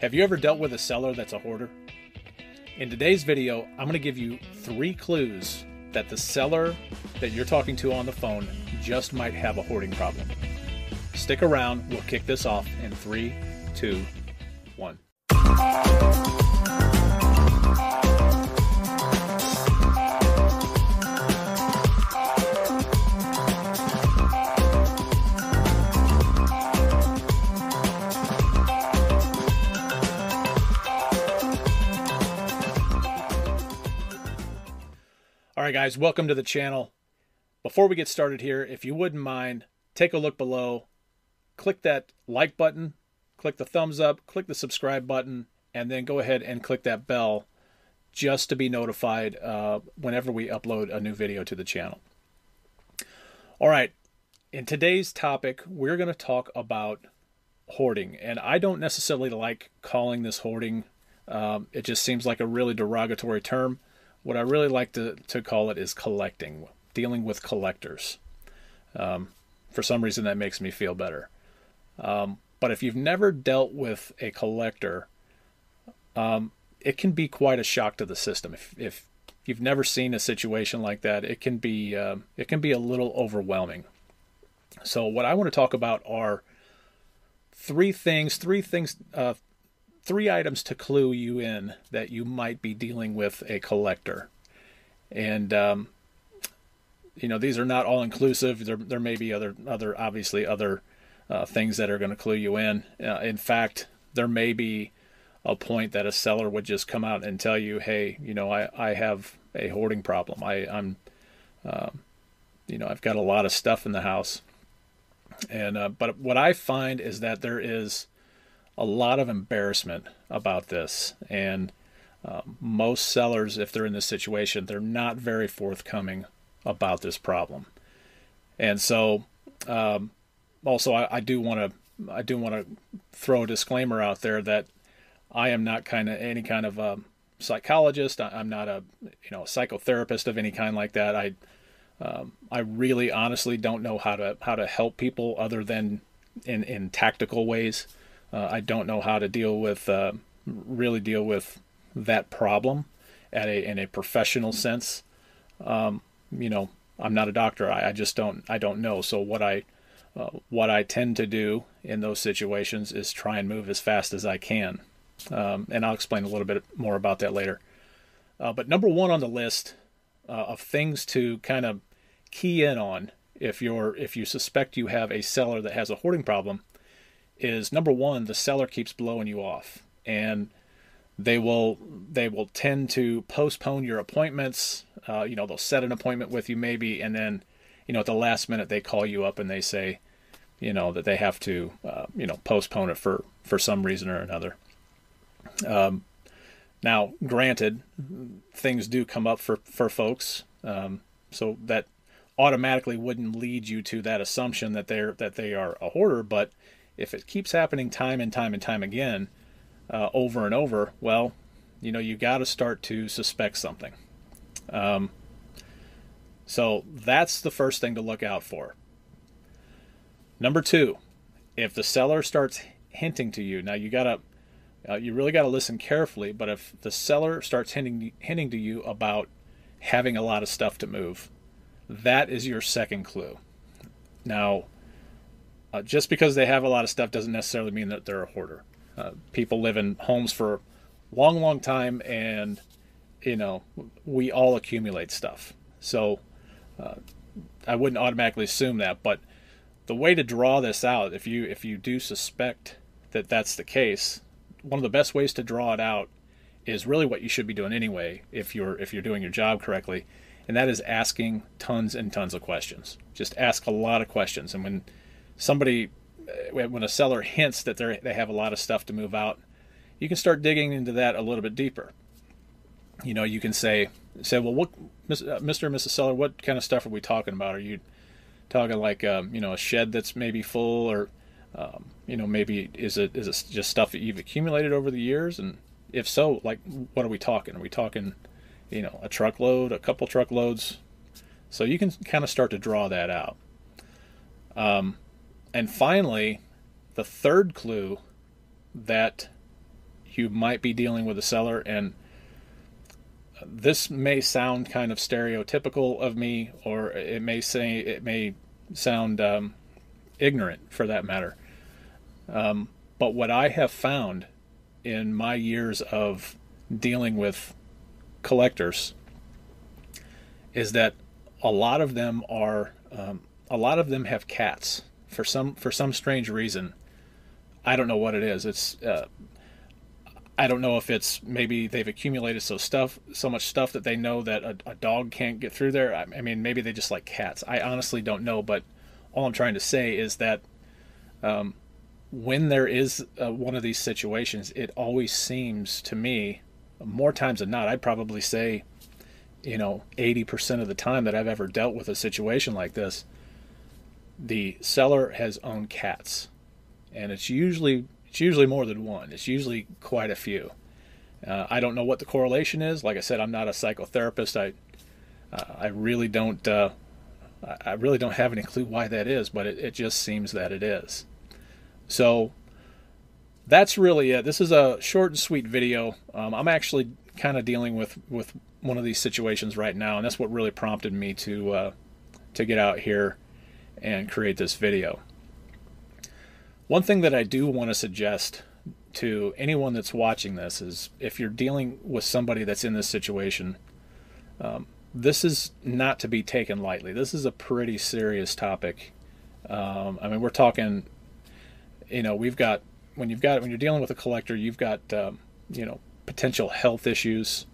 Have you ever dealt with a seller that's a hoarder? In today's video, I'm going to give you three clues that the seller that you're talking to on the phone just might have a hoarding problem. Stick around, we'll kick this off in three, two, one. All right, guys, welcome to the channel. Before we get started here, if you wouldn't mind, take a look below, click that like button, click the thumbs up, click the subscribe button, and then go ahead and click that bell just to be notified uh, whenever we upload a new video to the channel. All right, in today's topic, we're going to talk about hoarding, and I don't necessarily like calling this hoarding. Um, it just seems like a really derogatory term. What I really like to, to call it is collecting, dealing with collectors. Um, for some reason, that makes me feel better. Um, but if you've never dealt with a collector, um, it can be quite a shock to the system. If, if you've never seen a situation like that, it can be uh, it can be a little overwhelming. So what I want to talk about are three things, three things, uh, three items to clue you in that you might be dealing with a collector. And um, you know, these are not all inclusive. There there may be other other obviously other uh, things that are going to clue you in. Uh, in fact, there may be a point that a seller would just come out and tell you, "Hey, you know, I I have a hoarding problem. I I'm um, you know, I've got a lot of stuff in the house." And uh, but what I find is that there is a lot of embarrassment about this. And uh, most sellers, if they're in this situation, they're not very forthcoming about this problem. And so, um, also, I, do want to I do want to throw a disclaimer out there that I am not kind of any kind of a psychologist. I, am not a you know a psychotherapist of any kind like that. I um, I really honestly don't know how to how to help people other than in in tactical ways. Uh, I don't know how to deal with uh, really deal with that problem at a in a professional sense. Um, you know, I'm not a doctor. I, I, just don't I don't know. So what I uh, what I tend to do in those situations is try and move as fast as I can, um, and I'll explain a little bit more about that later. Uh, but number one on the list uh, of things to kind of key in on if you're if you suspect you have a seller that has a hoarding problem is number one, the seller keeps blowing you off, and they will they will tend to postpone your appointments. Uh, you know, they'll set an appointment with you maybe, and then you know at the last minute they call you up and they say, you know, that they have to uh, you know postpone it for for some reason or another. Um, now, granted, things do come up for for folks, um, so that automatically wouldn't lead you to that assumption that they're that they are a hoarder, but if it keeps happening time and time and time again, uh, over and over, well, you know, you got to start to suspect something. Um, so that's the first thing to look out for. Number two, if the seller starts hinting to you, now you gotta, uh, you really got to listen carefully. But if the seller starts hinting hinting to you about having a lot of stuff to move, that is your second clue. Now, uh, just because they have a lot of stuff doesn't necessarily mean that they're a hoarder. Uh, people live in homes for long, long time, and you know we all accumulate stuff. So uh, I wouldn't automatically assume that, but the way to draw this out, if you if you do suspect that that's the case, one of the best ways to draw it out is really what you should be doing anyway if you're if you're doing your job correctly, and that is asking tons and tons of questions. Just ask a lot of questions, and when somebody uh, when a seller hints that they they have a lot of stuff to move out, you can start digging into that a little bit deeper. You know, you can say say, well, what, Mr. Uh, and Mrs. Seller, what kind of stuff are we talking about? Are you talking like um, you know a shed that's maybe full, or um, you know maybe is it is it just stuff that you've accumulated over the years? And if so, like what are we talking? Are we talking you know a truckload, a couple truckloads? So you can kind of start to draw that out. Um, and finally, the third clue that you might be dealing with a seller and this may sound kind of stereotypical of me or it may say it may sound um, ignorant for that matter. Um, but what i have found in my years of dealing with collectors is that a lot of them are um, a lot of them have cats for some for some strange reason I don't know what it is. It's uh, I don't know if it's maybe they've accumulated so stuff so much stuff that they know that a, a dog can't get through there. I, I, mean, maybe they just like cats. I honestly don't know, but all I'm trying to say is that um, when there is uh, one of these situations, it always seems to me more times than not. I'd probably say, you know, 80% of the time that I've ever dealt with a situation like this, the seller has owned cats and it's usually it's usually more than one. It's usually quite a few. Uh, I don't know what the correlation is. Like I said, I'm not a psychotherapist. I uh, I really don't uh, I really don't have any clue why that is, but it, it just seems that it is. So that's really it. This is a short and sweet video. Um, I'm actually kind of dealing with with one of these situations right now, and that's what really prompted me to uh, to get out here and create this video. One thing that I do want to suggest to anyone that's watching this is if you're dealing with somebody that's in this situation, um, this is not to be taken lightly. This is a pretty serious topic. Um, I mean, we're talking, you know, we've got when you've got when you're dealing with a collector, you've got um, you know potential health issues.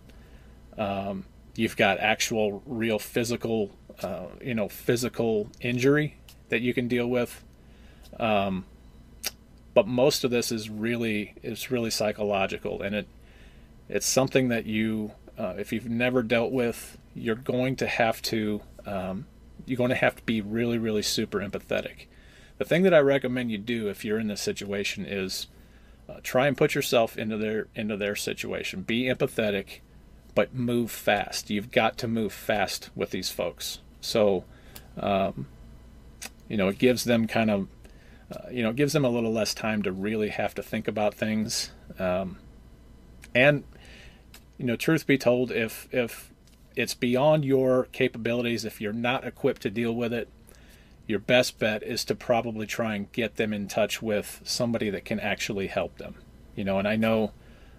Um, you've got actual, real physical, uh, you know, physical injury that you can deal with. Um, but most of this is really it's really psychological, and it it's something that you uh, if you've never dealt with, you're going to have to um, you're going to have to be really really super empathetic. The thing that I recommend you do if you're in this situation is uh, try and put yourself into their into their situation. Be empathetic, but move fast. You've got to move fast with these folks. So, um, you know, it gives them kind of uh, you know, it gives them a little less time to really have to think about things. Um, and you know, truth be told, if if it's beyond your capabilities, if you're not equipped to deal with it, your best bet is to probably try and get them in touch with somebody that can actually help them. You know, and I know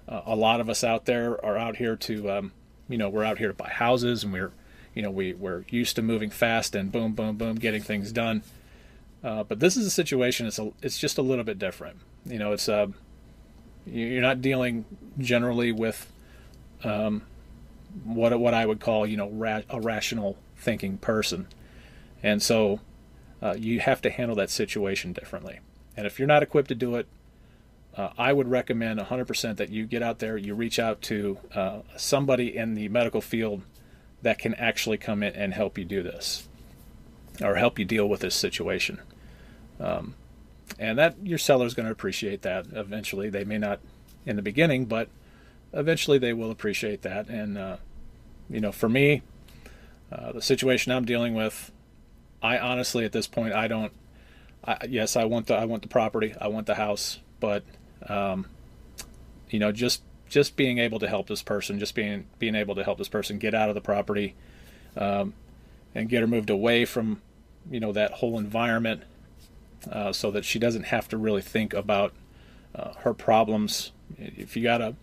uh, a lot of us out there are out here to, um, you know, we're out here to buy houses, and we're, you know, we we're used to moving fast and boom, boom, boom, getting things done. Uh, but this is a situation. It's a, it's just a little bit different. You know, it's uh, you're not dealing generally with um, what what I would call you know ra- a rational thinking person, and so uh, you have to handle that situation differently. And if you're not equipped to do it, uh, I would recommend 100% that you get out there, you reach out to uh, somebody in the medical field that can actually come in and help you do this or help you deal with this situation. Um, and that your seller is going to appreciate that eventually. They may not in the beginning, but eventually they will appreciate that. And uh, you know, for me, uh, the situation I'm dealing with, I honestly at this point I don't. I, yes, I want the I want the property, I want the house, but um, you know, just just being able to help this person, just being being able to help this person get out of the property, um, and get her moved away from you know that whole environment uh, so that she doesn't have to really think about uh, her problems. If you gotta,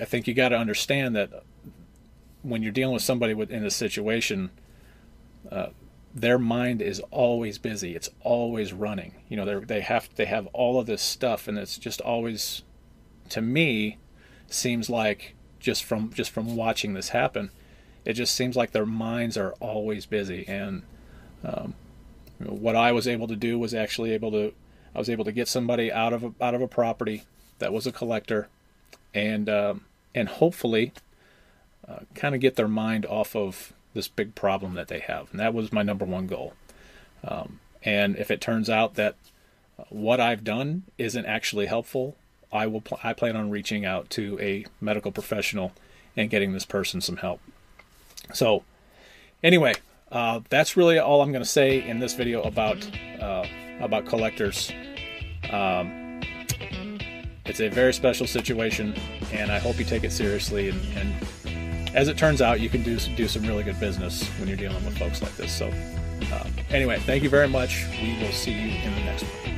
I think you got to understand that when you're dealing with somebody in a situation, uh, their mind is always busy. It's always running. You know, they they have they have all of this stuff, and it's just always, to me, seems like just from just from watching this happen, it just seems like their minds are always busy, and um, what I was able to do was actually able to I was able to get somebody out of a, out of a property that was a collector, and um, and hopefully uh, kind of get their mind off of this big problem that they have, and that was my number one goal. Um, and if it turns out that uh, what I've done isn't actually helpful, I will pl- I plan on reaching out to a medical professional and getting this person some help. So, anyway, uh, that's really all I'm going to say in this video about uh, about collectors. Um, It's a very special situation, and I hope you take it seriously. And, and as it turns out, you can do do some really good business when you're dealing with folks like this. So, um, anyway, thank you very much. We will see you in the next one.